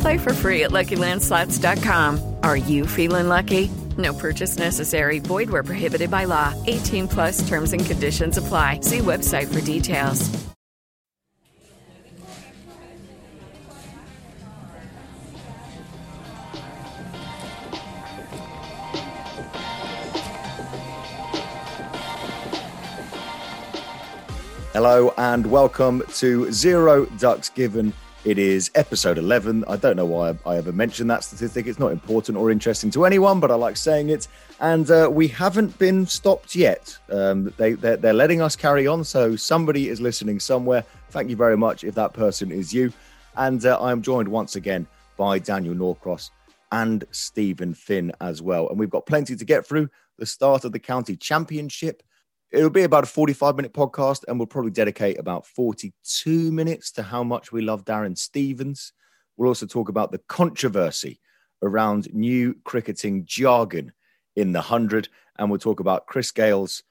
Play for free at LuckyLandSlots.com. Are you feeling lucky? No purchase necessary. Void where prohibited by law. 18 plus terms and conditions apply. See website for details. Hello and welcome to Zero Ducks Given. It is episode 11. I don't know why I ever mentioned that statistic. It's not important or interesting to anyone, but I like saying it. And uh, we haven't been stopped yet. Um, they, they're, they're letting us carry on. So somebody is listening somewhere. Thank you very much if that person is you. And uh, I am joined once again by Daniel Norcross and Stephen Finn as well. And we've got plenty to get through. The start of the county championship It'll be about a 45 minute podcast, and we'll probably dedicate about 42 minutes to how much we love Darren Stevens. We'll also talk about the controversy around new cricketing jargon in the 100, and we'll talk about Chris Gayle's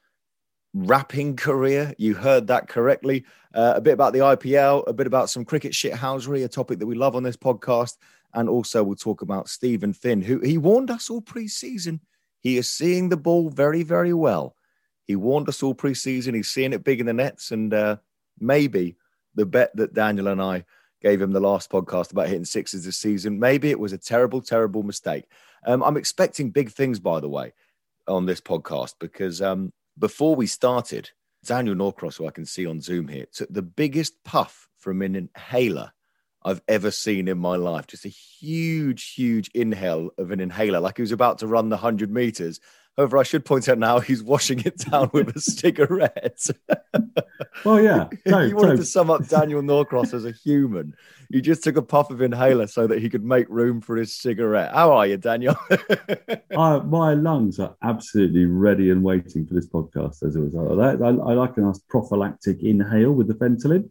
rapping career. You heard that correctly. Uh, a bit about the IPL, a bit about some cricket shithousery, a topic that we love on this podcast. And also, we'll talk about Stephen Finn, who he warned us all pre season. He is seeing the ball very, very well. He warned us all preseason. He's seeing it big in the nets, and uh, maybe the bet that Daniel and I gave him the last podcast about hitting sixes this season, maybe it was a terrible, terrible mistake. Um, I'm expecting big things, by the way, on this podcast because um, before we started, Daniel Norcross, who I can see on Zoom here, took the biggest puff from an inhaler I've ever seen in my life. Just a huge, huge inhale of an inhaler, like he was about to run the 100 meters. However, I should point out now he's washing it down with a cigarette. well, yeah. No, you wanted to sum up Daniel Norcross as a human. He just took a puff of inhaler so that he could make room for his cigarette. How are you, Daniel? uh, my lungs are absolutely ready and waiting for this podcast as a result of that. I, I like a nice prophylactic inhale with the Ventolin,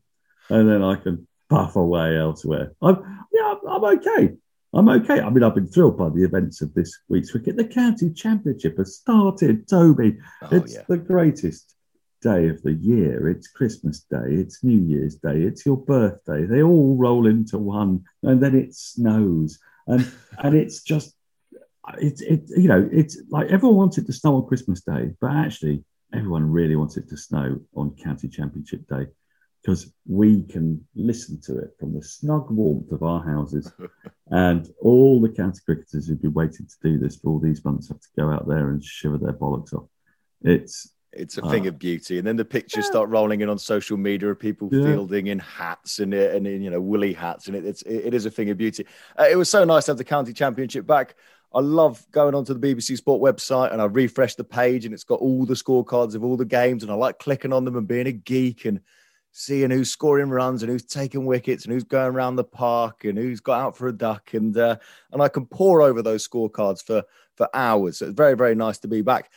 and then I can puff away elsewhere. I'm, yeah, I'm okay. I'm okay. I mean, I've been thrilled by the events of this week's cricket. The county championship has started, Toby. Oh, it's yeah. the greatest day of the year. It's Christmas Day, it's New Year's Day, it's your birthday. They all roll into one, and then it snows, and and it's just it's it you know it's like everyone wants it to snow on Christmas Day, but actually everyone really wants it to snow on county championship day because we can listen to it from the snug warmth of our houses. and all the county cricketers who've been waiting to do this for all these months have to go out there and shiver their bollocks off. It's it's a thing uh, of beauty, and then the pictures yeah. start rolling in on social media of people yeah. fielding in hats and and in you know woolly hats, and it, it's it is a thing of beauty. Uh, it was so nice to have the county championship back. I love going onto the BBC Sport website and I refresh the page, and it's got all the scorecards of all the games, and I like clicking on them and being a geek and seeing who's scoring runs and who's taking wickets and who's going around the park and who's got out for a duck and uh, and I can pour over those scorecards for for hours. So it's very very nice to be back.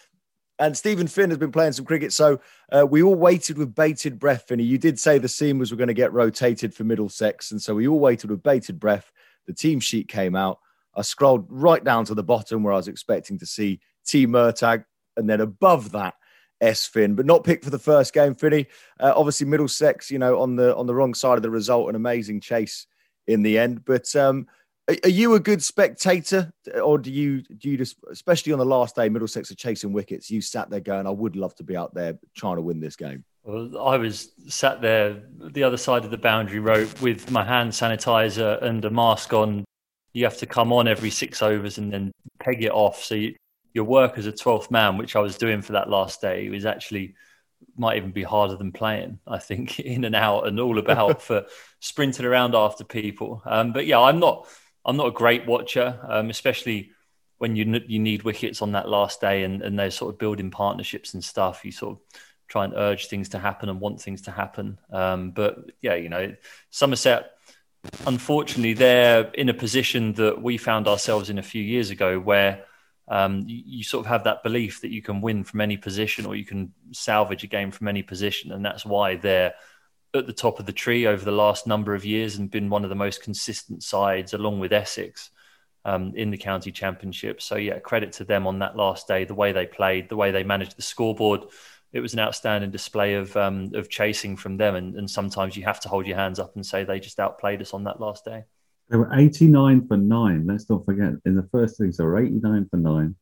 And Stephen Finn has been playing some cricket, so uh, we all waited with bated breath. Finny, you did say the seamers were going to get rotated for Middlesex, and so we all waited with bated breath. The team sheet came out. I scrolled right down to the bottom where I was expecting to see T Murtagh, and then above that S Finn, but not picked for the first game. Finny, uh, obviously Middlesex, you know, on the on the wrong side of the result, an amazing chase in the end. But um, are, are you a good spectator, or do you do you just, especially on the last day, Middlesex are chasing wickets? You sat there going, "I would love to be out there trying to win this game." Well, I was sat there the other side of the boundary rope with my hand sanitizer and a mask on. You have to come on every six overs and then peg it off. So you, your work as a 12th man, which I was doing for that last day, was actually might even be harder than playing. I think in and out and all about for sprinting around after people. Um, but yeah, I'm not I'm not a great watcher, um, especially when you you need wickets on that last day and, and they're sort of building partnerships and stuff. You sort of try and urge things to happen and want things to happen. Um, but yeah, you know, Somerset, unfortunately, they're in a position that we found ourselves in a few years ago where um, you, you, sort of have that belief that you can win from any position or you can salvage a game from any position. And that's why they're at the top of the tree over the last number of years and been one of the most consistent sides along with Essex. Um, in the county championship. So yeah, credit to them on that last day, the way they played, the way they managed the scoreboard, it was an outstanding display of um, of chasing from them. And, and sometimes you have to hold your hands up and say they just outplayed us on that last day. They were 89 for nine. Let's not forget. In the first innings, they were 89 for nine.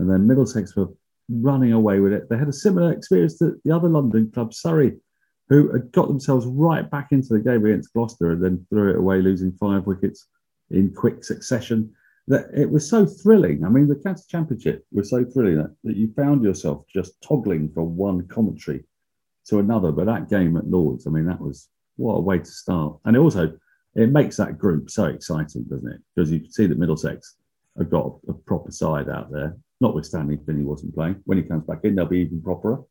And then Middlesex were running away with it. They had a similar experience to the other London club, Surrey, who had got themselves right back into the game against Gloucester and then threw it away, losing five wickets in quick succession that it was so thrilling. I mean, the County Championship was so thrilling that, that you found yourself just toggling from one commentary to another. But that game at Lords, I mean, that was what a way to start. And it also it makes that group so exciting, doesn't it? Because you can see that Middlesex have got a, a proper side out there. Notwithstanding Finney wasn't playing. When he comes back in, they'll be even properer.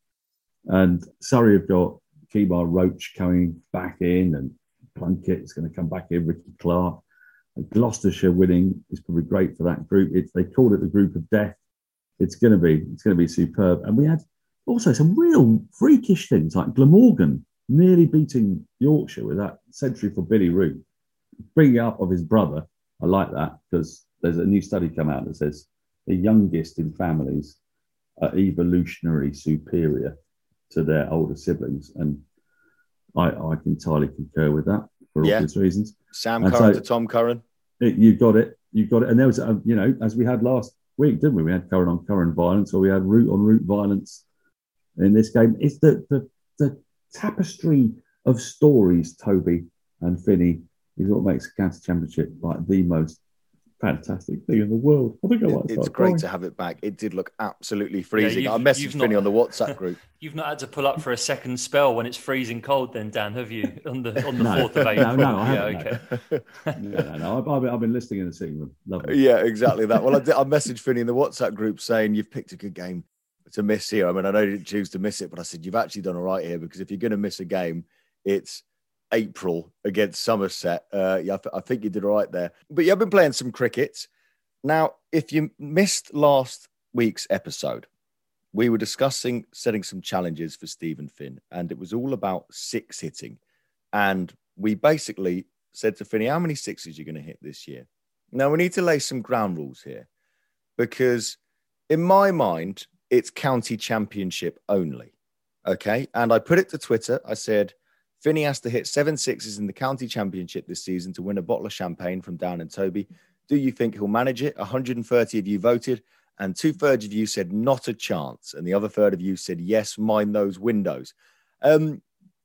And Surrey have got Kemar Roach coming back in, and Plunkett's going to come back in, Rikki Clarke. Gloucestershire winning is probably great for that group. They called it the group of death. It's going to be it's going to be superb. And we had also some real freakish things like Glamorgan nearly beating Yorkshire with that century for Billy Root, bringing up of his brother. I like that because there's a new study come out that says the youngest in families are evolutionary superior to their older siblings, and I, I can entirely concur with that for yeah. obvious reasons. Sam and Curran so, to Tom Curran. It, you got it. You got it. And there was, uh, you know, as we had last week, didn't we? We had Curran on Curran violence, or we had Root on Root violence in this game. It's the the, the tapestry of stories, Toby and Finney, is what makes the County Championship like the most fantastic thing in the world. I think I might It's great to have it back. It did look absolutely freezing. Yeah, I messaged Finney on the WhatsApp group. You've not had to pull up for a second spell when it's freezing cold, then Dan, have you? On the on the fourth of April. No, no, I yeah, okay. No, no, no. I've, I've, been, I've, been listening in the sitting room. Lovely. Yeah, exactly that. Well, I, did, I messaged Finney in the WhatsApp group saying you've picked a good game to miss here. I mean, I know you didn't choose to miss it, but I said you've actually done all right here because if you're going to miss a game, it's April against Somerset. Uh, yeah, I, think you did all right there. But you've been playing some cricket. Now, if you missed last week's episode, we were discussing setting some challenges for Stephen Finn, and it was all about six hitting. And we basically said to Finney, How many sixes are you going to hit this year? Now, we need to lay some ground rules here because, in my mind, it's county championship only. Okay. And I put it to Twitter. I said, Finney has to hit seven sixes in the county championship this season to win a bottle of champagne from Dan and Toby. Do you think he'll manage it? 130 of you voted, and two thirds of you said not a chance, and the other third of you said yes, mind those windows. Um,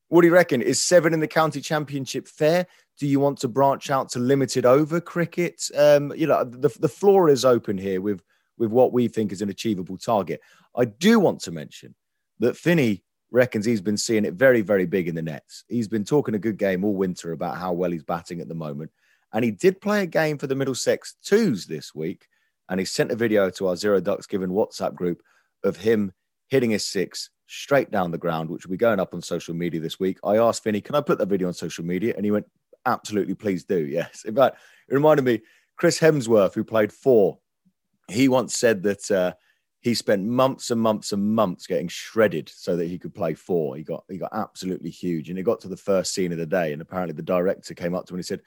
what do you reckon? Is seven in the county championship fair? Do you want to branch out to limited over cricket? Um, you know, the, the floor is open here with with what we think is an achievable target. I do want to mention that Finney reckons he's been seeing it very, very big in the nets. He's been talking a good game all winter about how well he's batting at the moment. And he did play a game for the Middlesex Twos this week. And he sent a video to our Zero Ducks Given WhatsApp group of him hitting his six straight down the ground, which will be going up on social media this week. I asked Finney, can I put that video on social media? And he went, absolutely, please do. Yes. In fact, it reminded me, Chris Hemsworth, who played Thor, he once said that uh, he spent months and months and months getting shredded so that he could play Thor. He got he got absolutely huge, and he got to the first scene of the day, and apparently the director came up to him and he said,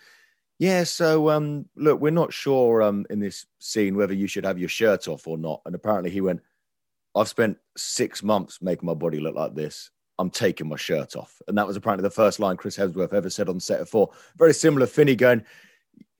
yeah, so um, look, we're not sure um, in this scene whether you should have your shirt off or not. And apparently he went, I've spent six months making my body look like this. I'm taking my shirt off. And that was apparently the first line Chris Hemsworth ever said on set of Thor. Very similar, Finney going,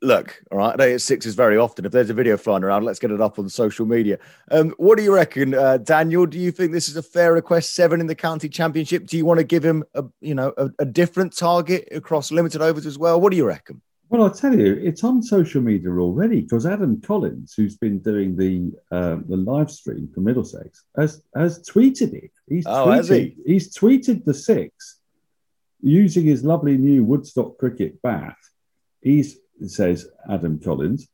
Look, all right, I don't hit sixes very often. If there's a video flying around, let's get it up on social media. Um, what do you reckon, uh, Daniel? Do you think this is a fair request? Seven in the county championship. Do you want to give him a you know a, a different target across limited overs as well? What do you reckon? Well, I'll tell you, it's on social media already because Adam Collins, who's been doing the um, the live stream for Middlesex, has has tweeted it. He's Oh, tweeted, has he? He's tweeted the six using his lovely new Woodstock cricket bat. He's it says Adam Collins,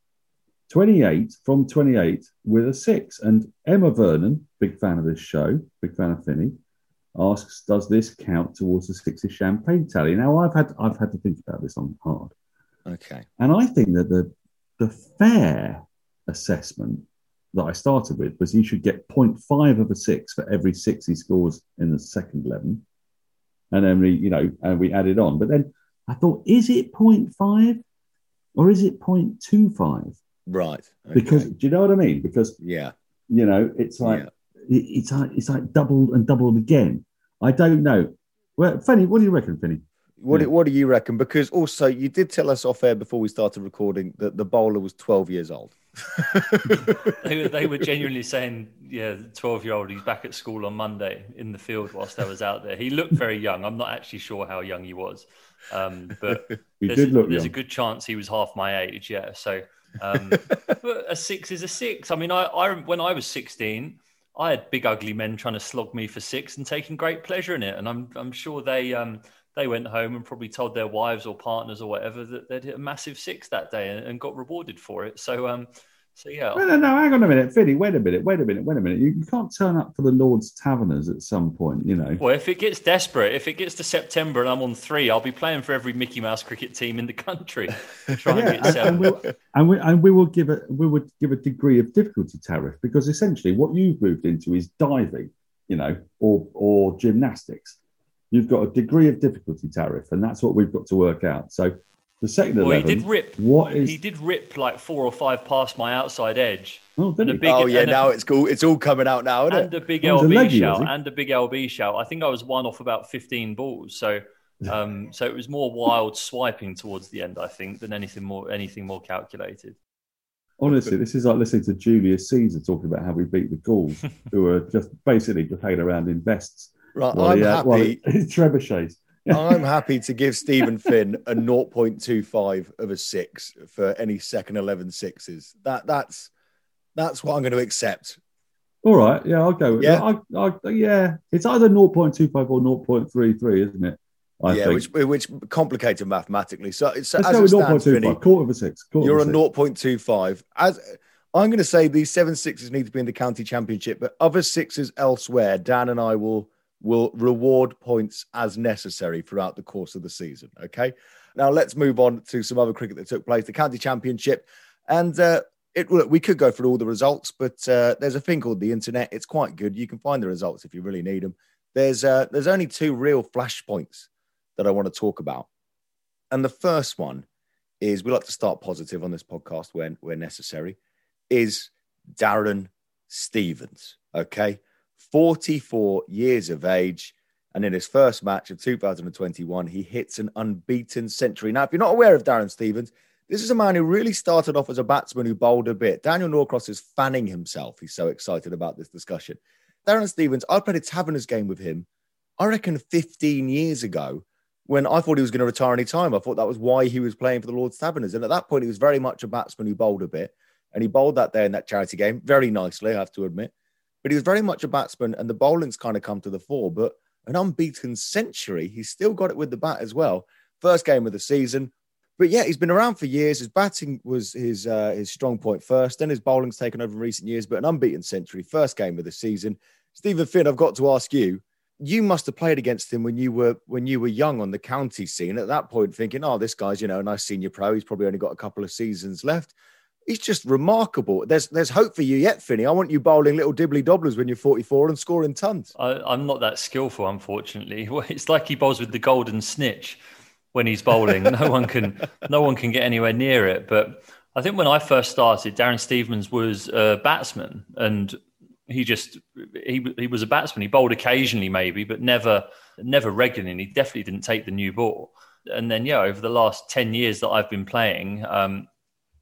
twenty eight from twenty eight with a six, and Emma Vernon, big fan of this show, big fan of Finney, asks, does this count towards the sixes champagne tally? Now, I've had I've had to think about this on hard. Okay. And I think that the the fair assessment that I started with was he should get 0.5 of a six for every six he scores in the second 11. And then we, you know, and we added on. But then I thought, is it 0.5 or is it 0.25? Right. Okay. Because do you know what I mean? Because, yeah. you know, it's like, Yeah. it- it's like, it's like doubled and doubled again. I don't know. Well, Finny, what do you reckon, Finny? What, Yeah. what do you reckon? Because also, you did tell us off air before we started recording that the bowler was 12 years old. They were, they were genuinely saying, yeah, 12 year old, he's back at school on Monday in the field whilst I was out there. He looked very young. I'm not actually sure how young he was. Um, but He there's, did look there's a good chance he was half my age. Yeah. So, um, but a six is a six. I mean, I, I, when I was 16, I had big ugly men trying to slog me for six and taking great pleasure in it. And I'm, I'm sure they, um, they went home and probably told their wives or partners or whatever that they'd hit a massive six that day and, and got rewarded for it. So, um, so yeah, No, no, no, hang on a minute, Finny. Wait a minute, wait a minute, wait a minute. You, you can't turn up for the Lord's Taverners at some point, you know. Well, if it gets desperate, if it gets to September and I'm on three, I'll be playing for every Mickey Mouse cricket team in the country. Try and get seven. and, we'll, and, we, and we will give a we would give a degree of difficulty tariff because essentially what you've moved into is diving, you know, or or gymnastics. You've got a degree of difficulty tariff, and that's what we've got to work out. So the second well, he did rip. What is? He did rip like four or five past my outside edge. oh, did and a he? big- oh, yeah. and a- Now it's cool. It's all coming out now, isn't and it? a big it a LB leggy, shout, and a big LB shout. I think I was one off about 15 balls. So, um, so it was more wild swiping towards the end, I think, than anything more anything more calculated. Honestly, this is like listening to Julius Caesar talking about how we beat the Gauls, who are just basically just hanging around in vests. Right. while I'm he, uh, while happy. he- trebuchets. I'm happy to give Stephen Finn a 0.25 of a six for any second 11 sixes. That that's that's what I'm going to accept. All right, yeah, I'll go. with Yeah. I, I, yeah, it's either 0.25 or 0.33, isn't it? I yeah, think. which which complicates it mathematically. So, it's Let's as go it stands, 0.25, Finny, quarter of a six. You're a a six. 0.25. As I'm going to say, these seven sixes need to be in the county championship, but other sixes elsewhere, Dan and I will will reward points as necessary throughout the course of the season. Okay. Now let's move on to some other cricket that took place, the county championship, and uh, it look, we could go through all the results, but uh, there's a thing called the internet. It's quite good. You can find the results if you really need them. There's uh, there's only two real flashpoints that I want to talk about, and the first one is we like to start positive on this podcast when where necessary. Is Darren Stevens okay? 44 years of age. And in his first match of 2021, he hits an unbeaten century. Now, if you're not aware of Darren Stevens, this is a man who really started off as a batsman who bowled a bit. Daniel Norcross is fanning himself. He's so excited about this discussion. Darren Stevens, I played a Taverners game with him, I reckon 15 years ago, when I thought he was going to retire any time. I thought that was why he was playing for the Lord's Taverners. And at that point, he was very much a batsman who bowled a bit. And he bowled that day in that charity game very nicely, I have to admit. But he was very much a batsman, and the bowling's kind of come to the fore. But an unbeaten century, he's still got it with the bat as well. First game of the season. But yeah, he's been around for years. His batting was his uh, his strong point first, then his bowling's taken over in recent years. But an unbeaten century, first game of the season. Stephen Finn, I've got to ask you, you must have played against him when you were when you were young on the county scene. At that point, thinking, "Oh, this guy's you know a nice senior pro. He's probably only got a couple of seasons left." He's just remarkable. There's there's hope for you yet, Finney. I want you bowling little dibbly dobblers when you're 44 and scoring tons. I, I'm not that skillful, unfortunately. It's like he bowls with the golden snitch when he's bowling. no one can, no one can get anywhere near it. But I think when I first started, Darren Stevens was a batsman, and he just he he was a batsman. He bowled occasionally, maybe, but never never regularly. And he definitely didn't take the new ball. And then yeah, over the last ten years that I've been playing, um,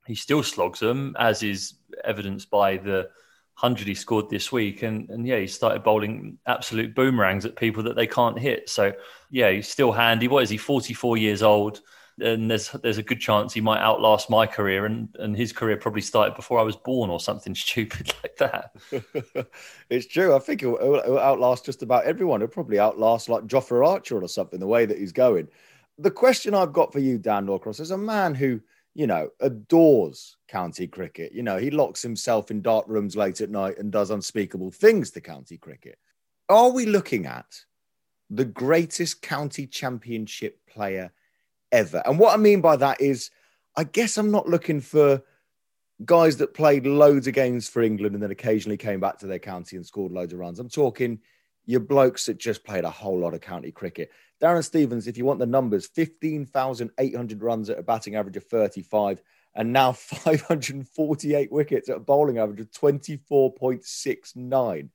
he still slogs them, as is evidenced by the hundred he scored this week. And and yeah, he started bowling absolute boomerangs at people that they can't hit. So yeah, he's still handy. What is he? Forty four years old and there's there's a good chance he might outlast my career, and and his career probably started before I was born or something stupid like that. it's true. I think it'll, it'll, outlast just about everyone. It'll probably outlast like Jofra Archer or something. The way that he's going. The question I've got for you, Dan Norcross, is a man who you know adores county cricket. You know he locks himself in dark rooms late at night and does unspeakable things to county cricket. Are we looking at the greatest county championship player? ever. And what I mean by that is, I guess I'm not looking for guys that played loads of games for England and then occasionally came back to their county and scored loads of runs. I'm talking your blokes that just played a whole lot of county cricket. Darren Stevens, if you want the numbers, 15,800 runs at a batting average of 35 and now 548 wickets at a bowling average of 24.69.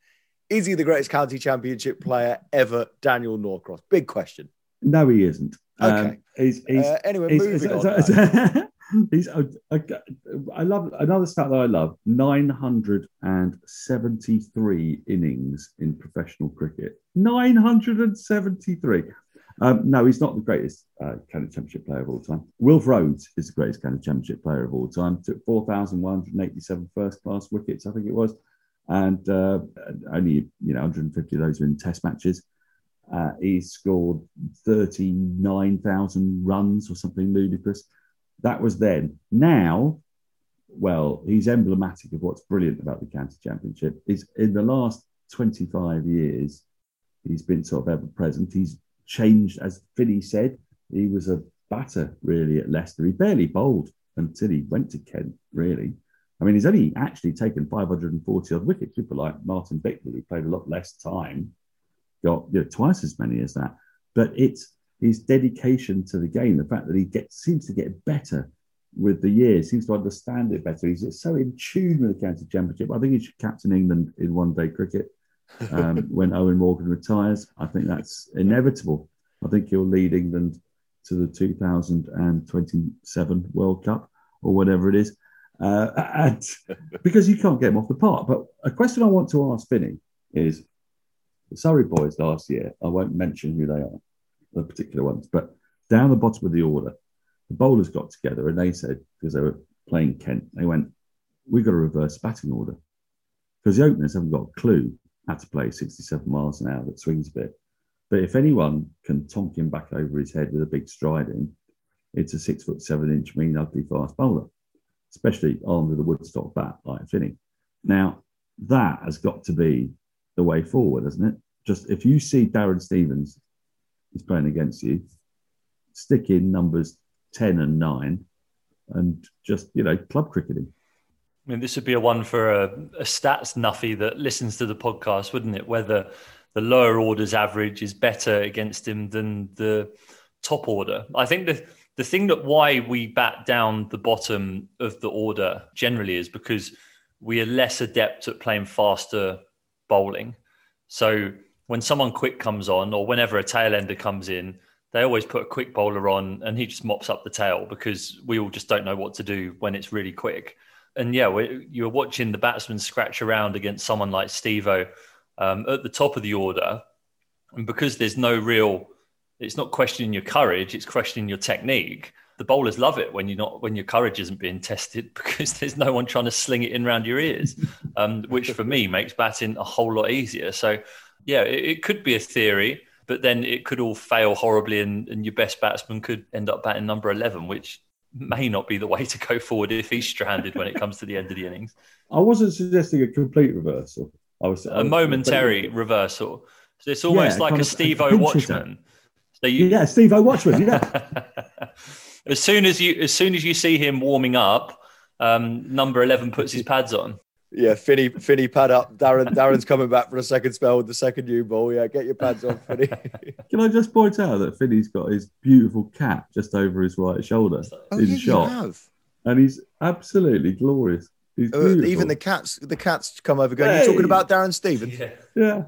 Is he the greatest county championship player ever, Daniel Norcross? Big question. No, he isn't. Okay. Um, he's, he's, uh, anyway, he's, moving on. he's, I, I love another stat that I love 973 innings in professional cricket. 973. Um, no, he's not the greatest uh, County Championship player of all time. Wilf Rhodes is the greatest County Championship player of all time. Took 4,187 first class wickets, I think it was, and uh, only you know 150 of those were in Test matches. Uh, he scored 39,000 runs or something ludicrous. That was then. Now, well, he's emblematic of what's brilliant about the county championship. Is in the last 25 years, he's been sort of ever present. He's changed, as Finney said, he was a batter really at Leicester. He barely bowled until he went to Kent, really. I mean, he's only actually taken 540 odd wickets. People like Martin Bicknell, who played a lot less time, got you know, twice as many as that. But it's his dedication to the game, the fact that he gets seems to get better with the years, seems to understand it better. He's so in tune with the county championship. I think he should captain England in one day cricket um, when Eoin Morgan retires. I think that's inevitable. I think he'll lead England to the 2027 World Cup or whatever it is. Uh, and because you can't get him off the park. But a question I want to ask Finney is the Surrey boys last year, I won't mention who they are, the particular ones, but down the bottom of the order, the bowlers got together and they said, because they were playing Kent, they went, we've got a reverse batting order. Because the openers haven't got a clue how to play 67 miles an hour that swings a bit. But if anyone can tonk him back over his head with a big stride in, it's a six foot seven inch mean ugly fast bowler, especially armed with a Woodstock bat like Finney. Now, that has got to be the way forward, isn't it? Just if you see Darren Stevens is playing against you, stick in numbers 10 and 9 and just, you know, club cricketing. I mean, this would be a one for a, a stats nuffy that listens to the podcast, wouldn't it? Whether the lower orders average is better against him than the top order. I think the the thing that why we bat down the bottom of the order generally is because we are less adept at playing faster bowling. So when someone quick comes on, or whenever a tail ender comes in, they always put a quick bowler on, and he just mops up the tail because we all just don't know what to do when it's really quick. And yeah, you're watching the batsman scratch around against someone like Stevo um, at the top of the order, and because there's no real, it's not questioning your courage, it's questioning your technique the bowlers love it when you're not when your courage isn't being tested because there's no one trying to sling it in around your ears, um, which for me makes batting a whole lot easier. So yeah, it, it, could be a theory, but then it could all fail horribly, and, and your best batsman could end up batting number eleven, which may not be the way to go forward if he's stranded when it comes to the end of the innings. I wasn't suggesting a complete reversal. I was a momentary reversal. So it's almost yeah, like a Stevo Watchman. So you... Yeah, Stevo Watchman. Yeah. as soon as you as soon as you see him warming up, um, number eleven puts his pads on. Yeah, Finny, Finny, pad up. Darren, Darren's coming back for a second spell with the second new ball. Yeah, get your pads on, Finny. Can I just point out that Finny's got his beautiful cap just over his right shoulder oh, in yeah, shot, and he's absolutely glorious. He's Uh, even the cats, the cats come over going, Hey! You're talking about Darren Stevens? yeah.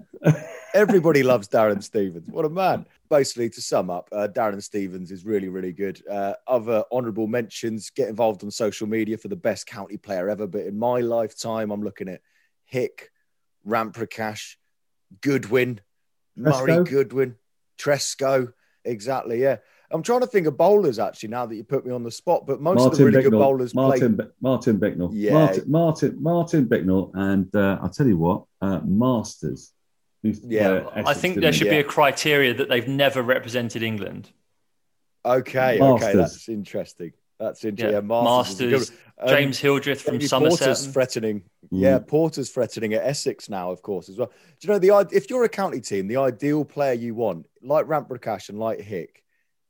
Everybody loves Darren Stevens. What a man. Basically, to sum up, uh, Darren Stevens is really, really good. Uh, other honourable mentions get involved on social media for the best county player ever. But in my lifetime, I'm looking at Hick, Ramprakash, Goodwin, Murray Goodwin, Tresco. Exactly, yeah. I'm trying to think of bowlers actually now that you put me on the spot, but most of the really good bowlers Martin, play. Bi- Martin Bicknell. Yeah. Martin, Martin, Martin Bicknell. And uh, I'll tell you what, uh, Masters. Used to Yeah, play I think there he? should be a criteria that they've never represented England. Okay, okay, that's interesting. That's interesting. Yeah, Yeah, Masters. is a good Masters. one. Um, James Hildreth from Somerset. Porter's threatening. Yeah, Mm. Porter's threatening at Essex now, of course, as well. Do you know the if you're a county team, the ideal player you want, like Ramprakash and like Hick,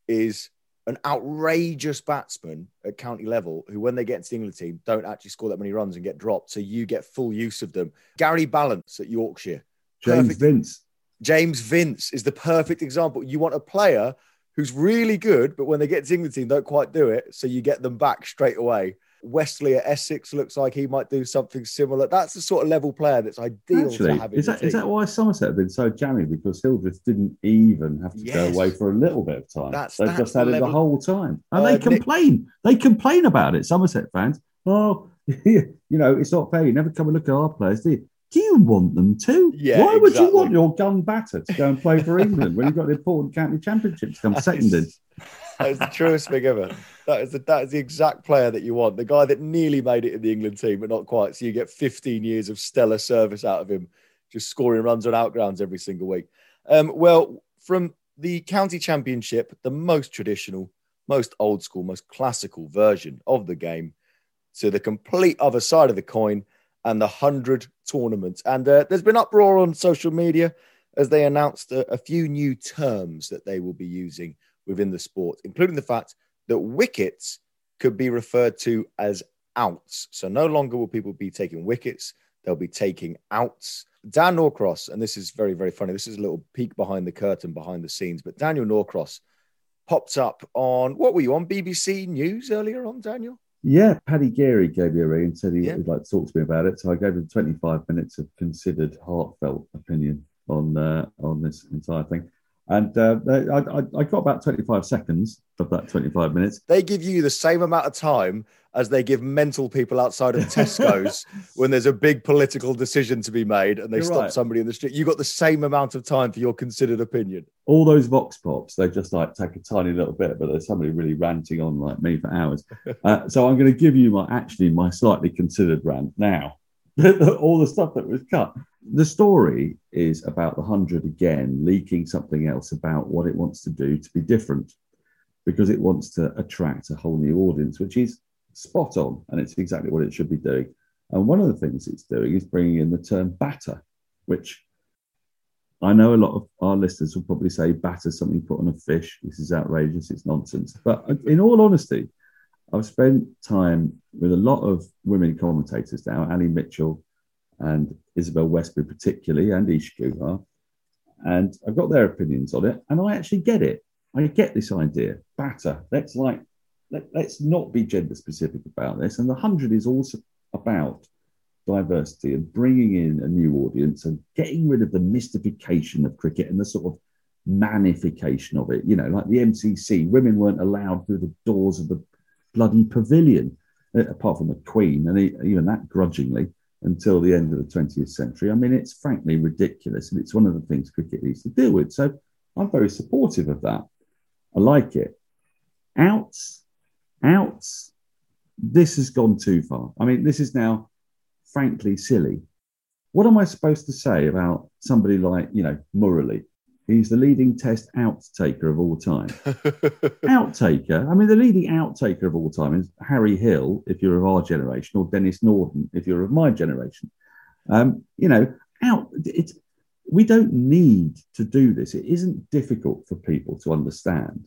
is an outrageous batsman at county level who, when they get into the England team, don't actually score that many runs and get dropped. So you get full use of them. Gary Ballance at Yorkshire. James Perfect. Vince. James Vince is the perfect example. You want a player who's really good, but when they get to the England team, don't quite do it. So you get them back straight away. Westley at Essex looks like he might do something similar. That's the sort of level player that's ideal Actually, to have in is the that, is that why Somerset have been so jammy? Because Hildreth didn't even have to Yes. go away for a little bit of time. That's- They've that's just the had it the whole time. And Uh, they Nick- complain. They complain about it, Somerset fans. Oh, you know, it's not fair. You never come and look at our players, do you? Do you want them to? Yeah, Why would you want your gun batter to go and play for England when you've got an important county championship to come second in? That is the truest thing ever. That is the that is the exact player that you want. The guy that nearly made it in the England team, but not quite. So you get 15 years of stellar service out of him, just scoring runs on outgrounds every single week. Um, well, from the county championship, the most traditional, most old school, most classical version of the game, to the complete other side of the coin and the hundred tournament. And uh, there's been uproar on social media as they announced a, a few new terms that they will be using within the sport, including the fact that wickets could be referred to as outs. So no longer will people be taking wickets, they'll be taking outs. Dan Norcross, and this is very, very funny. This is a little peek behind the curtain, behind the scenes, but Daniel Norcross popped up on what were you on BBC News earlier on, Daniel? Yeah, Paddy Geary gave me a ring and said he Yeah. would like to talk to me about it. So I gave him 25 minutes of considered, heartfelt opinion on uh, on this entire thing. And uh, I, I, I got about 25 seconds of that 25 minutes. They give you the same amount of time as they give mental people outside of Tesco's when there's a big political decision to be made and they You're stop right. somebody in the street. You got the same amount of time for your considered opinion. All those vox pops, they just like take a tiny little bit, but there's somebody really ranting on like me for hours. Uh, so I'm going to give you my actually my slightly considered rant now. All the stuff that was cut. The story is about the hundred again leaking something else about what it wants to do to be different, because it wants to attract a whole new audience, which is spot on, and it's exactly what it should be doing. And one of the things it's doing is bringing in the term batter, which I know a lot of our listeners will probably say batter something put on a fish. This is outrageous. It's nonsense. But in all honesty, I've spent time with a lot of women commentators now, Ali Mitchell and Isabelle Westbury particularly, and Isa Guha, and I've got their opinions on it, and I actually get it. I get this idea. Batter. Let's like let, let's not be gender specific about this. And the hundred is also about diversity and bringing in a new audience and getting rid of the mystification of cricket and the sort of manification of it. You know, like the MCC, women weren't allowed through the doors of the bloody pavilion, uh, apart from the Queen, and even that grudgingly until the end of the 20th century. I mean, it's frankly ridiculous, and it's one of the things cricket needs to deal with. So I'm very supportive of that. I like it. Outs, outs. This has gone too far. I mean, this is now frankly silly. What am I supposed to say about somebody like, you know, Murali? He's the leading test outtaker of all time. outtaker. I mean, the leading outtaker of all time is Harry Hill, if you're of our generation, or Denis Norden, if you're of my generation. Um, you know, out. It's we don't need to do this. It isn't difficult for people to understand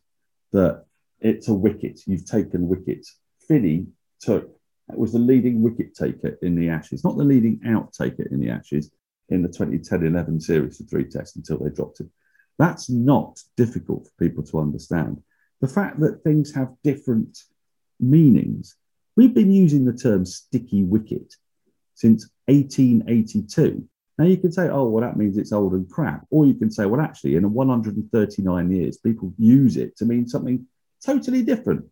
that it's a wicket. You've taken wickets. Finney took was the leading wicket taker in the Ashes, not the leading out taker in the Ashes in the 2010-11 series of three tests until they dropped him. That's not difficult for people to understand. The fact that things have different meanings. We've been using the term sticky wicket since 1882. Now you can say, oh, well, that means it's old and crap. Or you can say, well, actually, in 139 years, people use it to mean something totally different.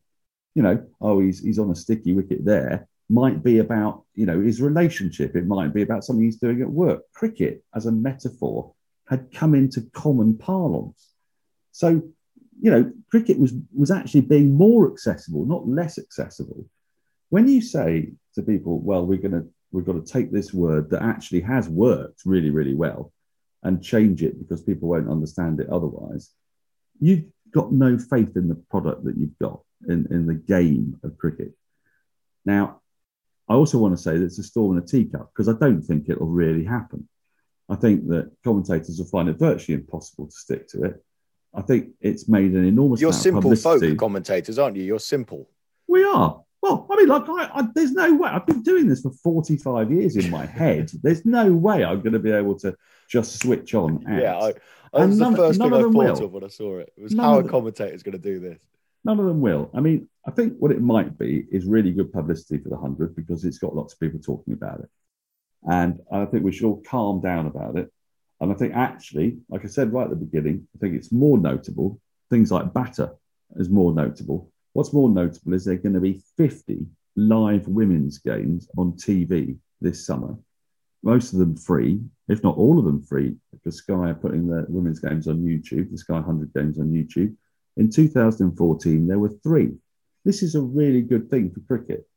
You know, oh, he's, he's on a sticky wicket there. Might be about, you know, his relationship. It might be about something he's doing at work. Cricket, as a metaphor, had come into common parlance. So, you know, cricket was, was actually being more accessible, not less accessible. When you say to people, well, we're going to we've got to take this word that actually has worked really, really well and change it because people won't understand it otherwise. You've got no faith in the product that you've got in, in the game of cricket. Now, I also want to say that it's a storm in a teacup because I don't think it'll really happen. I think that commentators will find it virtually impossible to stick to it. I think it's made an enormous. You're simple folk commentators, aren't you? You're simple. We are. Well, I mean, like, I, I, there's no way. I've been doing this for 45 years in my head. There's no way I'm going to be able to just switch on. Yeah, I, I was none, the first thing I thought will. of when I saw it. It was none how a commentator is going to do this. None of them will. I mean, I think what it might be is really good publicity for the 100 because it's got lots of people talking about it. And I think we should all calm down about it. And I think actually, like I said right at the beginning, I think it's more notable. Things like batter is more notable What's more notable is there are going to be 50 live women's games on TV this summer. Most of them free, if not all of them free, because Sky are putting the women's games on YouTube, the Sky 100 games on YouTube. In 2014, there were three. This is a really good thing for cricket.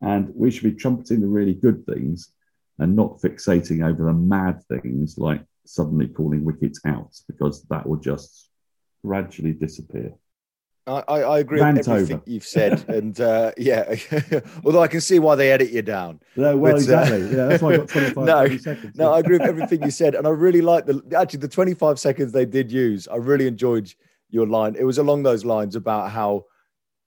And we should be trumpeting the really good things and not fixating over the mad things like suddenly calling wickets out, because that will just gradually disappear. I, I agree with everything over. you've said, and uh, yeah, although I can see why they edit you down. No, well, but, uh, exactly. Uh, yeah, that's why I got 25 no, seconds. No, I agree with everything you said, and I really like the actually the 25 seconds they did use. I really enjoyed your line. It was along those lines about how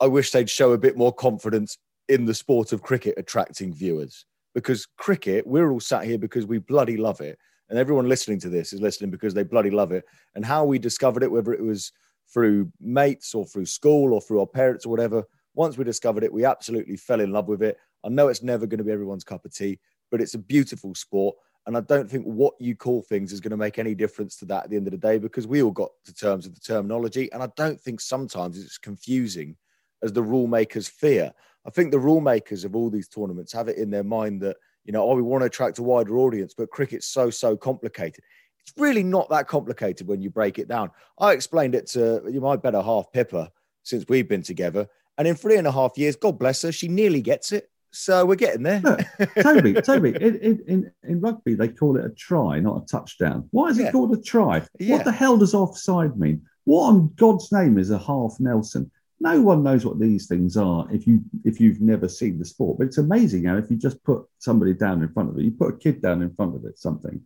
I wish they'd show a bit more confidence in the sport of cricket attracting viewers because cricket, we're all sat here because we bloody love it, and everyone listening to this is listening because they bloody love it. And how we discovered it, whether it was through mates or through school or through our parents or whatever. Once we discovered it, we absolutely fell in love with it. I know it's never going to be everyone's cup of tea, but it's a beautiful sport. And I don't think what you call things is going to make any difference to that at the end of the day because we all got to terms with the terminology. And I don't think sometimes it's confusing as the rule makers fear. I think the rule makers of all these tournaments have it in their mind that, you know, oh, we want to attract a wider audience, but cricket's so, so complicated. It's really not that complicated when you break it down. I explained it to my better half, Pippa, since we've been together. And in three and a half years, God bless her, she nearly gets it. So we're getting there. Look, Toby, Toby, in, in, in, rugby, they call it a try, not a touchdown. Why is it called a try? Yeah. What the hell does offside mean? What on God's name is a half Nelson? No one knows what these things are if you if you've never seen the sport. But it's amazing how if you just put somebody down in front of it, you put a kid down in front of it, something,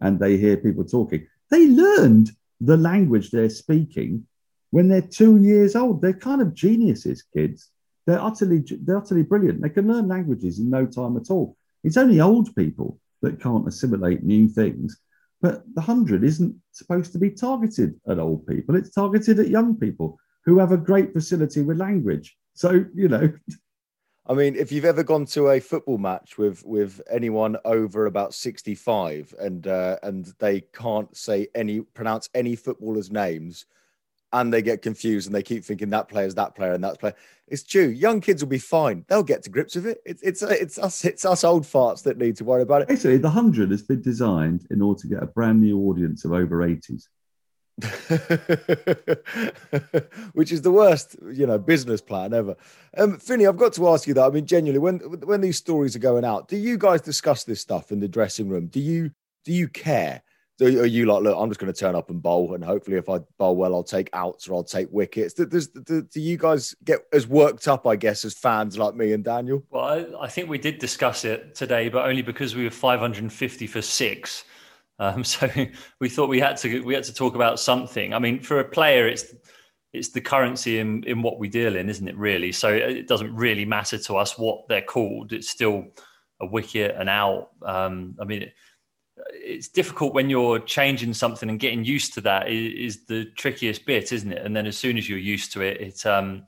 and they hear people talking. They learned the language they're speaking when they're two years old. They're kind of geniuses, kids. They're utterly, they're utterly brilliant. They can learn languages in no time at all. It's only old people that can't assimilate new things. But the hundred isn't supposed to be targeted at old people. It's targeted at young people who have a great facility with language. So, you know, I mean, if you've ever gone to a football match with with anyone over about sixty five and uh, and they can't say any pronounce any footballers' names, and they get confused and they keep thinking that player's that player and that player, it's true. Young kids will be fine; they'll get to grips with it. It's it's it's us it's us old farts that need to worry about it. Basically, the hundred has been designed in order to get a brand new audience of over eighties. which is the worst, you know, business plan ever. Um, Finney, I've got to ask you that. I mean, genuinely, when when these stories are going out, do you guys discuss this stuff in the dressing room? Do you do you care? Do, are you like, look, I'm just going to turn up and bowl, and hopefully, if I bowl well, I'll take outs or I'll take wickets. Do, does, do, do you guys get as worked up, I guess, as fans like me and Daniel? Well, I, I think we did discuss it today, but only because we were 550 for six. Um, so we thought we had to we had to talk about something. I mean, for a player, it's it's the currency in in what we deal in, isn't it? Really. So it doesn't really matter to us what they're called. It's still a wicket, an out. Um, I mean. It, it's difficult when you're changing something and getting used to that is, is, the trickiest bit, isn't it? And then as soon as you're used to it, it um,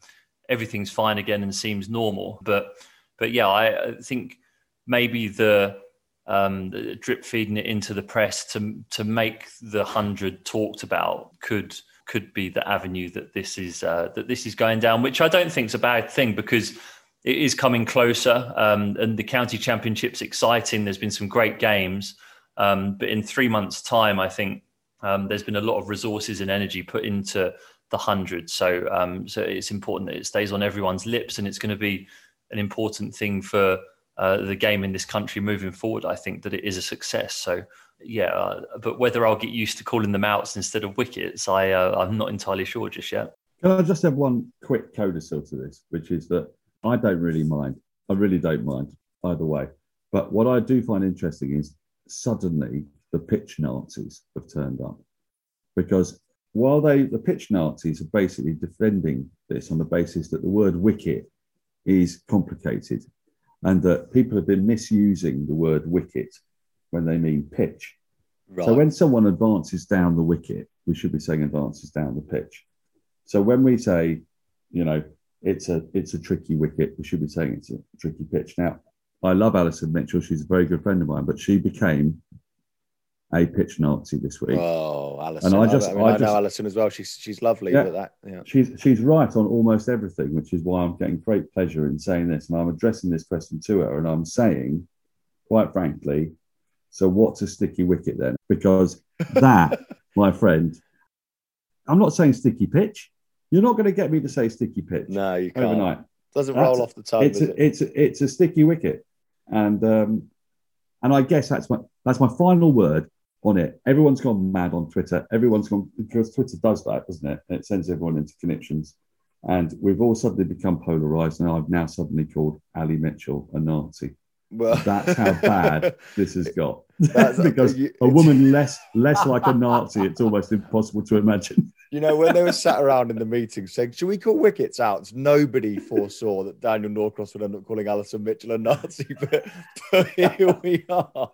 everything's fine again and seems normal. But but yeah, I, I think maybe the, um, drip feeding it into the press to to make the hundred talked about could could be the avenue that this is uh, that this is going down, which I don't think is a bad thing because it is coming closer, um, and the county championship's exciting. There's been some great games, um, but in three months' time, I think um, there's been a lot of resources and energy put into the hundred. So, um, so it's important that it stays on everyone's lips, and it's going to be an important thing for uh, the game in this country moving forward. I think that it is a success. So, yeah, uh, but whether I'll get used to calling them outs instead of wickets, I uh, I'm not entirely sure just yet. Can I just have one quick codicil to this, which is that I don't really mind. I really don't mind either way. But what I do find interesting is suddenly the pitch Nazis have turned up because while they the pitch Nazis are basically defending this on the basis that the word wicket is complicated and that people have been misusing the word wicket when they mean pitch. Right. So when someone advances down the wicket, we should be saying advances down the pitch. So when we say, you know, it's a it's a tricky wicket, we should be saying it's a tricky pitch. Now, I love Alison Mitchell; she's a very good friend of mine, but she became a pitch Nazi this week. Oh, Alison. And I just- I, mean, I I know just- Alison as well. She's she's lovely Yeah. with that. Yeah. She's she's right on almost everything, which is why I'm getting great pleasure in saying this. And I'm addressing this question to her, and I'm saying, quite frankly, so what's a sticky wicket then? Because that, my friend, I'm not saying sticky pitch. You're not going to get me to say sticky pitch No, you can't. overnight. Doesn't That's- roll off the tongue. It's a, it? it's a, it's a sticky wicket, and um, and I guess that's my that's my final word on it. Everyone's gone mad on Twitter. Everyone's gone because Twitter does that, doesn't it? And It sends everyone into connections. and we've all suddenly become polarized. And I've now suddenly called Ali Mitchell a Nazi. well, That's how bad this has got. Because a woman less less like a Nazi, it's almost impossible to imagine. You know, when they were sat around in the meeting saying, Should we call wickets out? Nobody foresaw that Daniel Norcross would end up calling Alison Mitchell a Nazi. But, but here we are.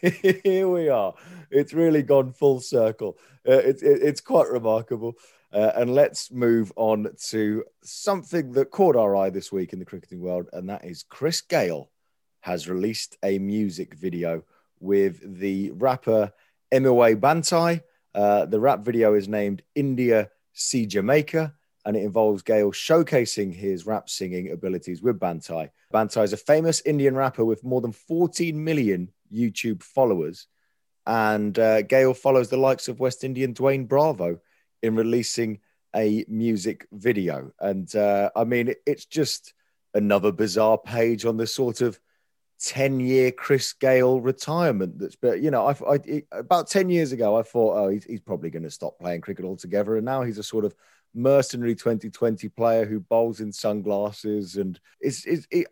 Here we are. It's really gone full circle. Uh, it's it, it's quite remarkable. Uh, and let's move on to something that caught our eye this week in the cricketing world, and that is Chris Gayle has released a music video with the rapper Emiway Bantai. Uh, the rap video is named India See Jamaica, and it involves Gayle showcasing his rap singing abilities with Bantai. Bantai is a famous Indian rapper with more than 14 million YouTube followers. And uh, Gayle follows the likes of West Indian Dwayne Bravo in releasing a music video. And uh, I mean, it's just another bizarre page on the sort of 10 year Chris Gayle retirement. That's, but you know, I, I about 10 years ago, I thought, oh, he's, he's probably going to stop playing cricket altogether. And now he's a sort of mercenary 2020 player who bowls in sunglasses. And it's, it's it,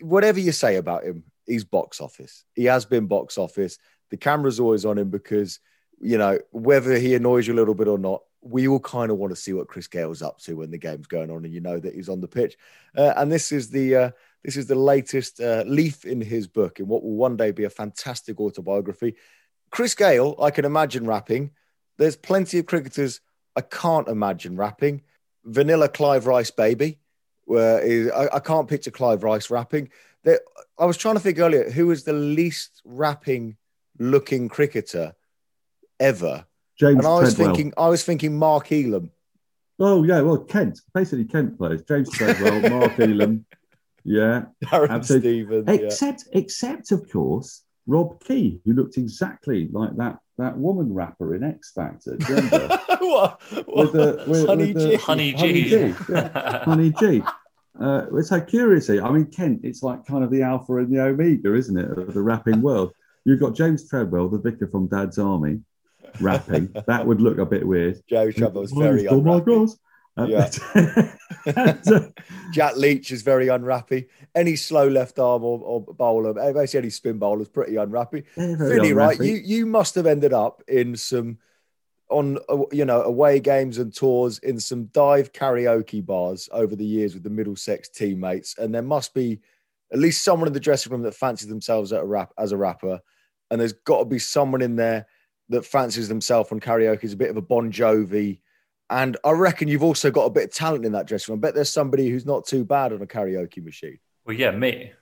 whatever you say about him, he's box office. He has been box office. The camera's always on him because, you know, whether he annoys you a little bit or not, we all kind of want to see what Chris Gayle's up to when the game's going on and you know that he's on the pitch. Uh, and this is the uh, this is the latest uh, leaf in his book in what will one day be a fantastic autobiography. Chris Gayle, I can imagine rapping. There's plenty of cricketers I can't imagine rapping. Vanilla Clive Rice, baby. Where is, I, I can't picture Clive Rice rapping. There, I was trying to think earlier who is the least rapping looking cricketer ever, James and I was Treadwell. thinking, I was thinking Mark Ealham. Oh yeah, well Kent, basically Kent players. James Treadwell, Mark Ealham, yeah. Darren Absolutely. Stevens. yeah. Except, except of course, Rob Key, who looked exactly like that that woman rapper in X Factor. do what? with the with, Honey with the, G. Honey Honey G. G, yeah. Honey G. Uh, it's so curious. here. I mean, Kent, it's like kind of the alpha and the omega, isn't it, of the rapping world? You've got James Treadwell, the vicar from Dad's Army, rapping. that would look a bit weird. Joe Trevor was very oh my unrappy. Uh, Yeah. Jack Leach is very unrappy. Any slow left arm or, or bowler, basically any spin bowler is pretty unrappy. they're Finny, right? You you must have ended up in some on uh, you know away games and tours in some dive karaoke bars over the years with the Middlesex teammates, and there must be at least someone in the dressing room that fancies themselves at a rap as a rapper, and there's got to be someone in there that fancies themselves on karaoke as a bit of a Bon Jovi. And I reckon you've also got a bit of talent in that dressing room. I bet there's somebody who's not too bad on a karaoke machine. Well, yeah, me.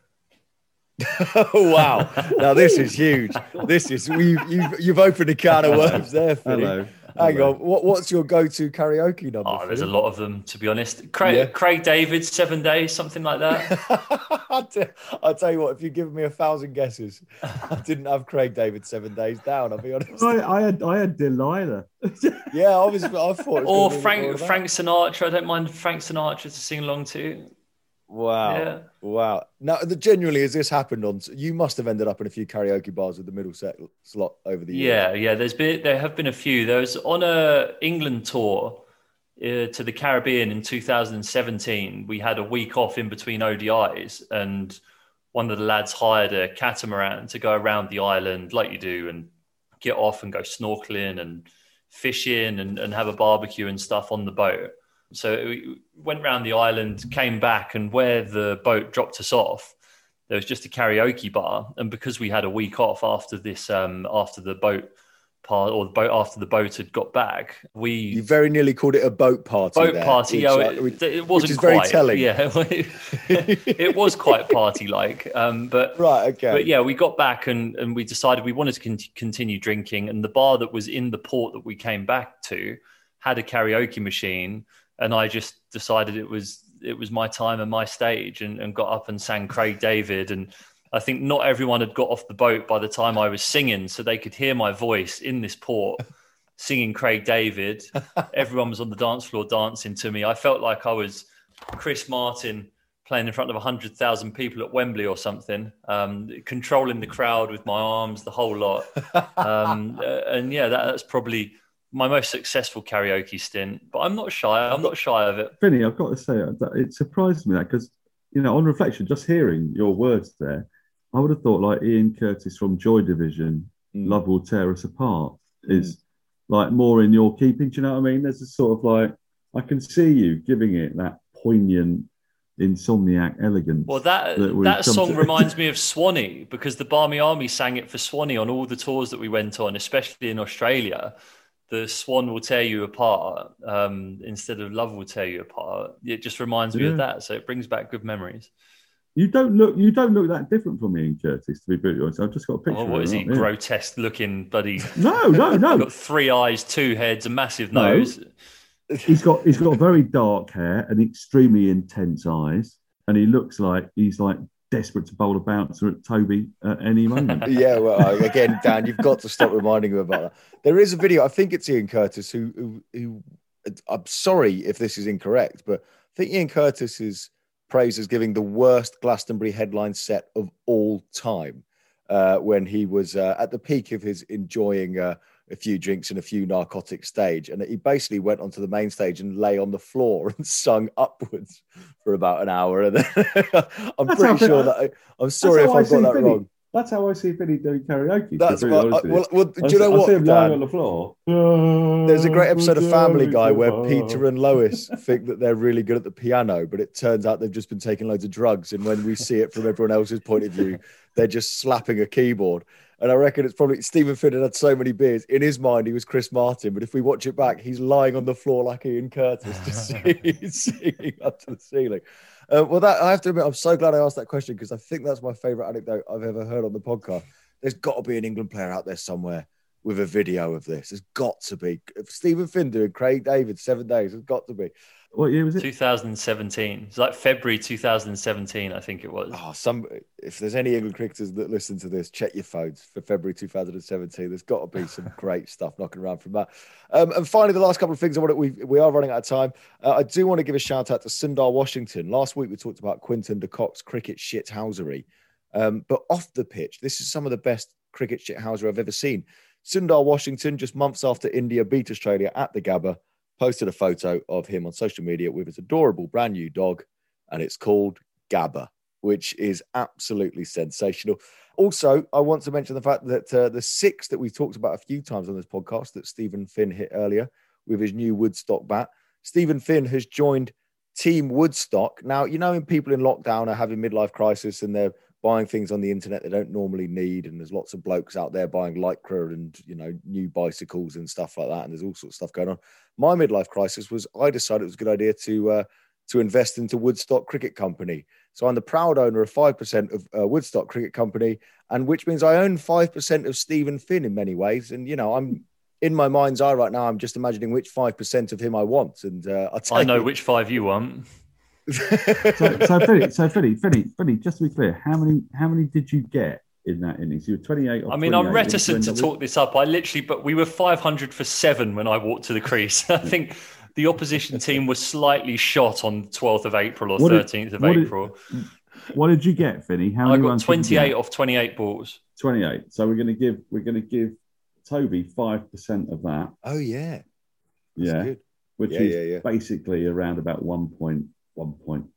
oh wow! Now this is huge. This is you've you've, you've opened a can of worms there. Philly. Hello. Hang on. What, what's your go-to karaoke number? Oh, there's a lot of them, to be honest. Craig, Yeah. Craig David, Seven Days, something like that. I'll, tell, you what. If you give me a thousand guesses, I didn't have Craig David seven days down. I'll be honest. I, I had I had Delilah. Yeah, obviously, I thought. it was or Frank more of that. Frank Sinatra. I don't mind Frank Sinatra to sing along to. Wow. Yeah. Wow. Now, the, genuinely, has this happened on? You must have ended up in a few karaoke bars with the middle set slot over the years. Yeah, yeah. There's been there have been a few. There was on a England tour uh, to the Caribbean in 2017. We had a week off in between ODIs, and one of the lads hired a catamaran to go around the island like you do, and get off and go snorkeling and fishing and, and have a barbecue and stuff on the boat. So we went around the island, came back, and where the boat dropped us off, there was just a karaoke bar. And because we had a week off after this, um, after the boat part or the boat after the boat had got back, we You very nearly called it a boat party. boat there, party. which, yeah, uh, it, it wasn't is very quite. telling. Yeah, it was quite party like. Um, but Right. Okay. but yeah, we got back and, and we decided we wanted to con- continue drinking. And the bar that was in the port that we came back to had a karaoke machine. And I just decided it was it was my time and my stage and, and got up and sang Craig David. And I think not everyone had got off the boat by the time I was singing, so they could hear my voice in this port singing Craig David. Everyone was on the dance floor dancing to me. I felt like I was Chris Martin playing in front of 100,000 people at Wembley or something, um, controlling the crowd with my arms, the whole lot. Um, uh, and yeah, that, that's probably my most successful karaoke stint. But I'm not shy. I'm not shy of it. Finny, I've got to say that it surprised me that because you know on reflection, just hearing your words there, I would have thought like Ian Curtis from Joy Division, Mm. "Love Will Tear Us Apart" is like more in your keeping. Do you know what I mean? There's a sort of like I can see you giving it that poignant insomniac elegance. Well, that that that song to- reminds me of Swanny because the Barmy Army sang it for Swanny on all the tours that we went on, especially in Australia. The Swann will tear you apart um, instead of Love will tear you apart. It just reminds me of that, so it brings back good memories. You don't look you don't look that different from Ian Curtis, to be brutally honest. I've just got a picture. Oh, what of is he? here. Grotesque looking buddy. No, no, no. got three eyes, two heads, a massive No. nose. he's got he's got very dark hair and extremely intense eyes, and he looks like he's like desperate to bowl a bouncer at Toby at any moment. yeah, well, again, Dan, you've got to stop reminding him about that. There is a video. I think it's Ian Curtis who, who, who. I'm sorry if this is incorrect, but I think Ian Curtis is praised as giving the worst Glastonbury headline set of all time uh, when he was uh, at the peak of his enjoying uh, a few drinks and a few narcotic stage, and he basically went onto the main stage and lay on the floor and sung upwards for about an hour. And I'm That's pretty sure that I, I'm sorry if I I've got that wrong. That's how I see Finny doing karaoke. That's what. honest well, well, do I you know I what? see him lying Dan? on the floor. There's a great episode of Family Guy where Peter and Lois think that they're really good at the piano, but it turns out they've just been taking loads of drugs. And when we see it from everyone else's point of view, they're just slapping a keyboard. And I reckon it's probably Steven Finn had had so many beers. In his mind, he was Chris Martin, but if we watch it back, he's lying on the floor like Ian Curtis, just singing, singing up to the ceiling. Uh, well, that I have to admit, I'm so glad I asked that question because I think that's my favorite anecdote I've ever heard on the podcast. There's got to be an England player out there somewhere with a video of this. There's got to be. Steven Finn and Craig David seven days. There's got to be. What year was it? 2017. It's like February 2017, I think it was. Oh, some. If there's any England cricketers that listen to this, check your phones for February 2017. There's got to be some great stuff knocking around from that. Um, and finally, the last couple of things I want to, we we are running out of time. Uh, I do want to give a shout out to Sundar Washington. Last week we talked about Quinton de Kock's cricket shithousery, um, but off the pitch, this is some of the best cricket shithousery I've ever seen. Sundar Washington, just months after India beat Australia at the Gabba, posted a photo of him on social media with his adorable brand new dog, and it's called Gabba, which is absolutely sensational. Also, I want to mention the fact that uh, the six that we've talked about a few times on this podcast that Steven Finn hit earlier with his new Woodstock bat, Steven Finn has joined Team Woodstock. Now, you know, when people in lockdown are having midlife crisis and they're buying things on the internet they don't normally need, and there's lots of blokes out there buying lycra and you know new bicycles and stuff like that, and there's all sorts of stuff going on. My midlife crisis was I decided it was a good idea to uh, to invest into Woodstock Cricket Company. So I'm the proud owner of 5% of uh, Woodstock Cricket Company, and which means I own 5% of Steven Finn in many ways. And, you know, I'm in my mind's eye right now, I'm just imagining which 5% of him I want. And uh, I know which five you want. So, so Philly, so Philly, Philly, Philly, just to be clear, how many how many did you get in that innings? You were 28 or I mean, I'm reticent to talk this up. I literally, but we were 500 for seven when I walked to the crease. I think the opposition team was slightly shot on 12th of April or What did- 13th of what did- April. What did you get, Finny? How I got runs 28 off 28 balls. 28. So we're going to give we're going to give Toby five percent of that. oh, yeah. Yeah, good. which Yeah, is yeah, yeah. basically around about 1.1.2, 1.4.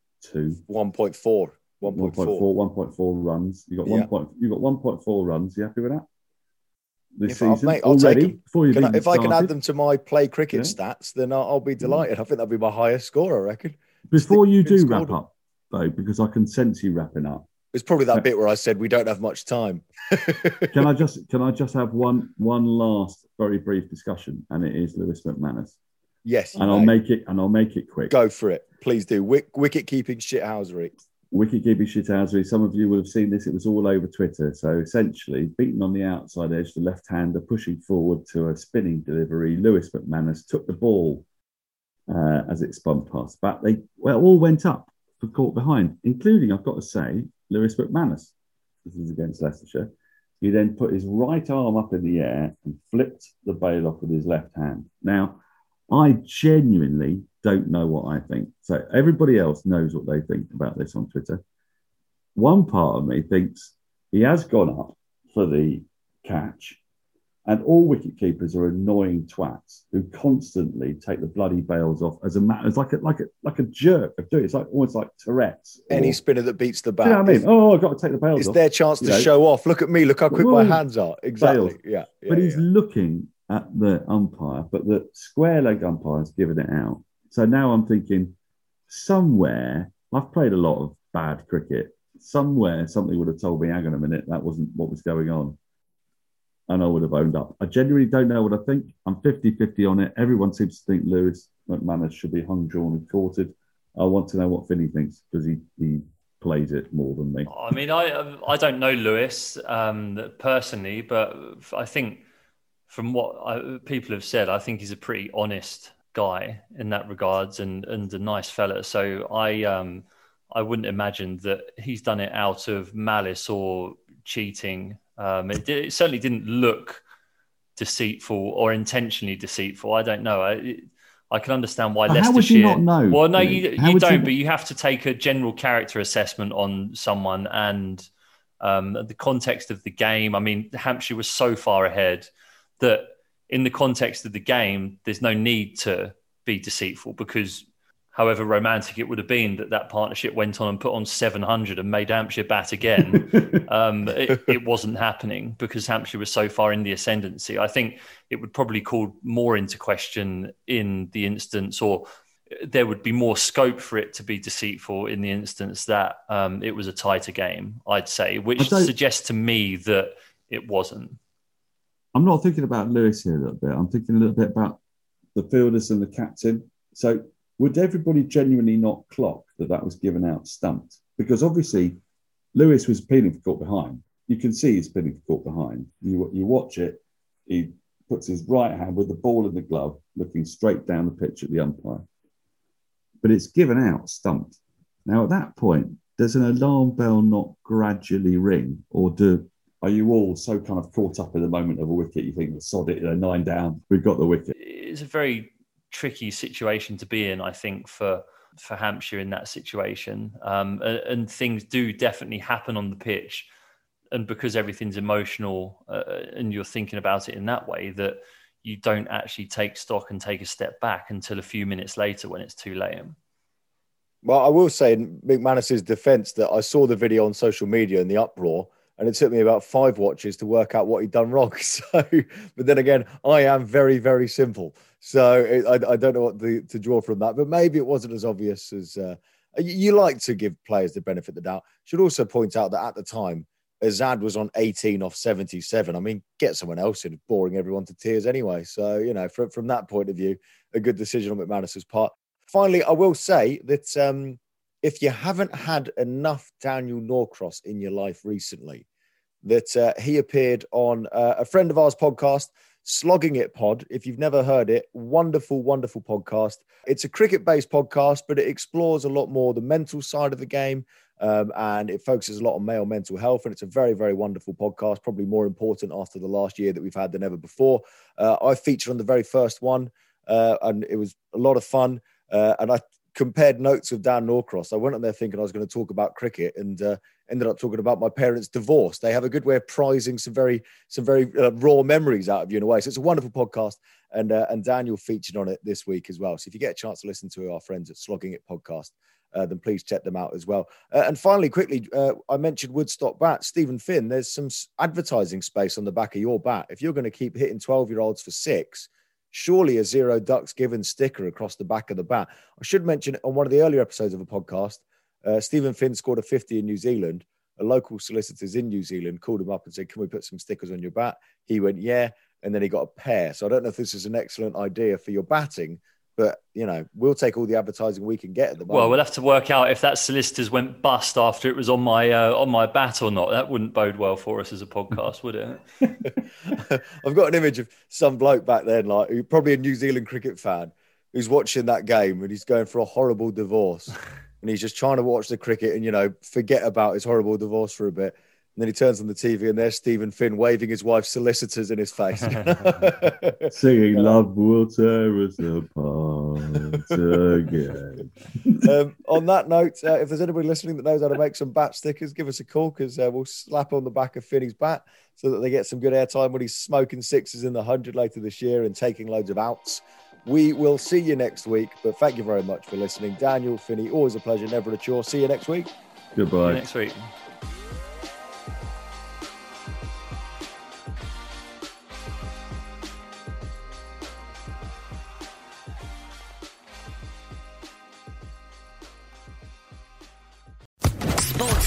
1.4. 1.4, 1.4 runs. You got Yeah. one point. You got 1.4 runs. You happy with that? This If I- season mate, I'll take already before you Can I, if I can add them to my play cricket Yeah. stats, then I'll, I'll be delighted. I think that'll be my highest score, I reckon. before you do wrap up though, because I can sense you wrapping up. It's probably that bit where I said we don't have much time. Can I just can I just have one one last very brief discussion, and it is Lewis McManus, yes, and I'll may. make it and I'll make it quick. go for it. Please do. Wick, wicket keeping shithousery. Wicket keeping shithousery. Some of you will have seen this. It was all over Twitter. So essentially, beaten on the outside edge, the left hander pushing forward to a spinning delivery. Lewis McManus took the ball uh, as it spun past bat. They well all went up for caught behind, including I've got to say Lewis McManus. This is against Leicestershire. He then put his right arm up in the air and flipped the bail off with his left hand. Now, I genuinely don't know what I think. So everybody else knows what they think about this on Twitter. One part of me thinks he has gone up for the catch, and all wicket keepers are annoying twats who constantly take the bloody bails off as a matter. It's like a like a like a jerk of doing it. It's like almost like Tourette's. or- Any spinner that beats the bat. you know I mean? Oh, I've got to take the bails It's off. their chance to know, show off. Look at me. Look how quick my hands are. Exactly. bails. Yeah. yeah, but he's yeah. looking at the umpire, but the square leg umpire's given it out. So now I'm thinking somewhere, I've played a lot of bad cricket. Somewhere something would have told me, hang on a minute, that wasn't what was going on. And I would have owned up. I genuinely don't know what I think. I'm 50 50 on it. Everyone seems to think Lewis McManus should be hung, drawn, and quartered. I want to know what Finny thinks because he, he plays it more than me. I mean, I I don't know Lewis um, personally, but I think from what I, people have said, I think he's a pretty honest guy in that regards and and a nice fella. So I um I wouldn't imagine that he's done it out of malice or cheating. Um, it, it certainly didn't look deceitful or intentionally deceitful. I don't know. I, I can understand why But how would you not know, Well, no, you, you don't. not- But you have to take a general character assessment on someone and um, the context of the game. I mean, Hampshire was so far ahead that in the context of the game, there's no need to be deceitful because however romantic it would have been that that partnership went on and put on 700 and made Hampshire bat again, um, it, it wasn't happening because Hampshire was so far in the ascendancy. I think it would probably call more into question in the instance, or there would be more scope for it to be deceitful in the instance that um, it was a tighter game, I'd say, which suggests to me that it wasn't. I'm not thinking about Lewis here a little bit. I'm thinking a little bit about the fielders and the captain. So, would everybody genuinely not clock that that was given out stumped? Because obviously, Lewis was pinning for caught behind. You can see he's pinning for caught behind. You you watch it. He puts his right hand with the ball in the glove, looking straight down the pitch at the umpire. But it's given out stumped. Now, at that point, does an alarm bell not gradually ring, or do are you all so kind of caught up in the moment of a wicket? You think, sod it, you know, nine down, we've got the wicket. It's a very tricky situation to be in, I think, for for Hampshire in that situation. Um, and, and things do definitely happen on the pitch, and because everything's emotional uh, and you're thinking about it in that way, that you don't actually take stock and take a step back until a few minutes later when it's too late. Well, I will say in McManus's defence that I saw the video on social media and the uproar, and it took me about five watches to work out what he'd done wrong. So, but then again, I am very, very simple, so it, I, I don't know what the, to draw from that. But maybe it wasn't as obvious as uh, you, you like to give players the benefit of the doubt. Should also point out that at the time, Azad was on 18 off 77. I mean, get someone else in, boring everyone to tears anyway. So, you know, from, from that point of view, a good decision on McManus's part. finally, I will say that um, if you haven't had enough Daniel Norcross in your life recently, that uh, he appeared on uh, a friend of ours podcast, Slogging It Pod. If you've never heard it, wonderful, wonderful podcast. It's a cricket based podcast, but it explores a lot more the mental side of the game. Um, and it focuses a lot on male mental health. And it's a very, very wonderful podcast, probably more important after the last year that we've had than ever before. Uh, I featured on the very first one, uh, and it was a lot of fun. Uh, and I compared notes with Dan Norcross. I went on there thinking I was going to talk about cricket and uh, ended up talking about my parents' divorce. They have a good way of prizing some very some very uh, raw memories out of you in a way. So it's a wonderful podcast, and uh, and Daniel featured on it this week as well. So if you get a chance to listen to our friends at Slogging It podcast. Uh, then please check them out as well. Uh, and finally, quickly, uh, I mentioned Woodstock bat. Steven Finn, there's some advertising space on the back of your bat. If you're going to keep hitting 12 year olds for six, surely a zero ducks given sticker across the back of the bat. I should mention on one of the earlier episodes of a podcast, uh, Steven Finn scored a 50 in New Zealand. A local solicitors in New Zealand called him up and said, Can we put some stickers on your bat? He went, Yeah. And then he got a pair. So I don't know if this is an excellent idea for your batting, but you know, we'll take all the advertising we can get at the moment. Well, we'll have to work out if that solicitors went bust after it was on my uh, on my bat or not. That wouldn't bode well for us as a podcast, would it? I've got an image of some bloke back then, like probably a New Zealand cricket fan, who's watching that game and he's going for a horrible divorce, and he's just trying to watch the cricket and you know forget about his horrible divorce for a bit. And then he turns on the TV and there's Steven Finn waving his wife's solicitors in his face. Singing Love Will Tear Us Apart again. um, on that note, uh, if there's anybody listening that knows how to make some bat stickers, give us a call because uh, we'll slap on the back of Finny's bat so that they get some good airtime when he's smoking sixes in the 100 later this year and taking loads of outs. We will see you next week, but thank you very much for listening. Daniel, Finny, always a pleasure, never a chore. See you next week. Goodbye. next week.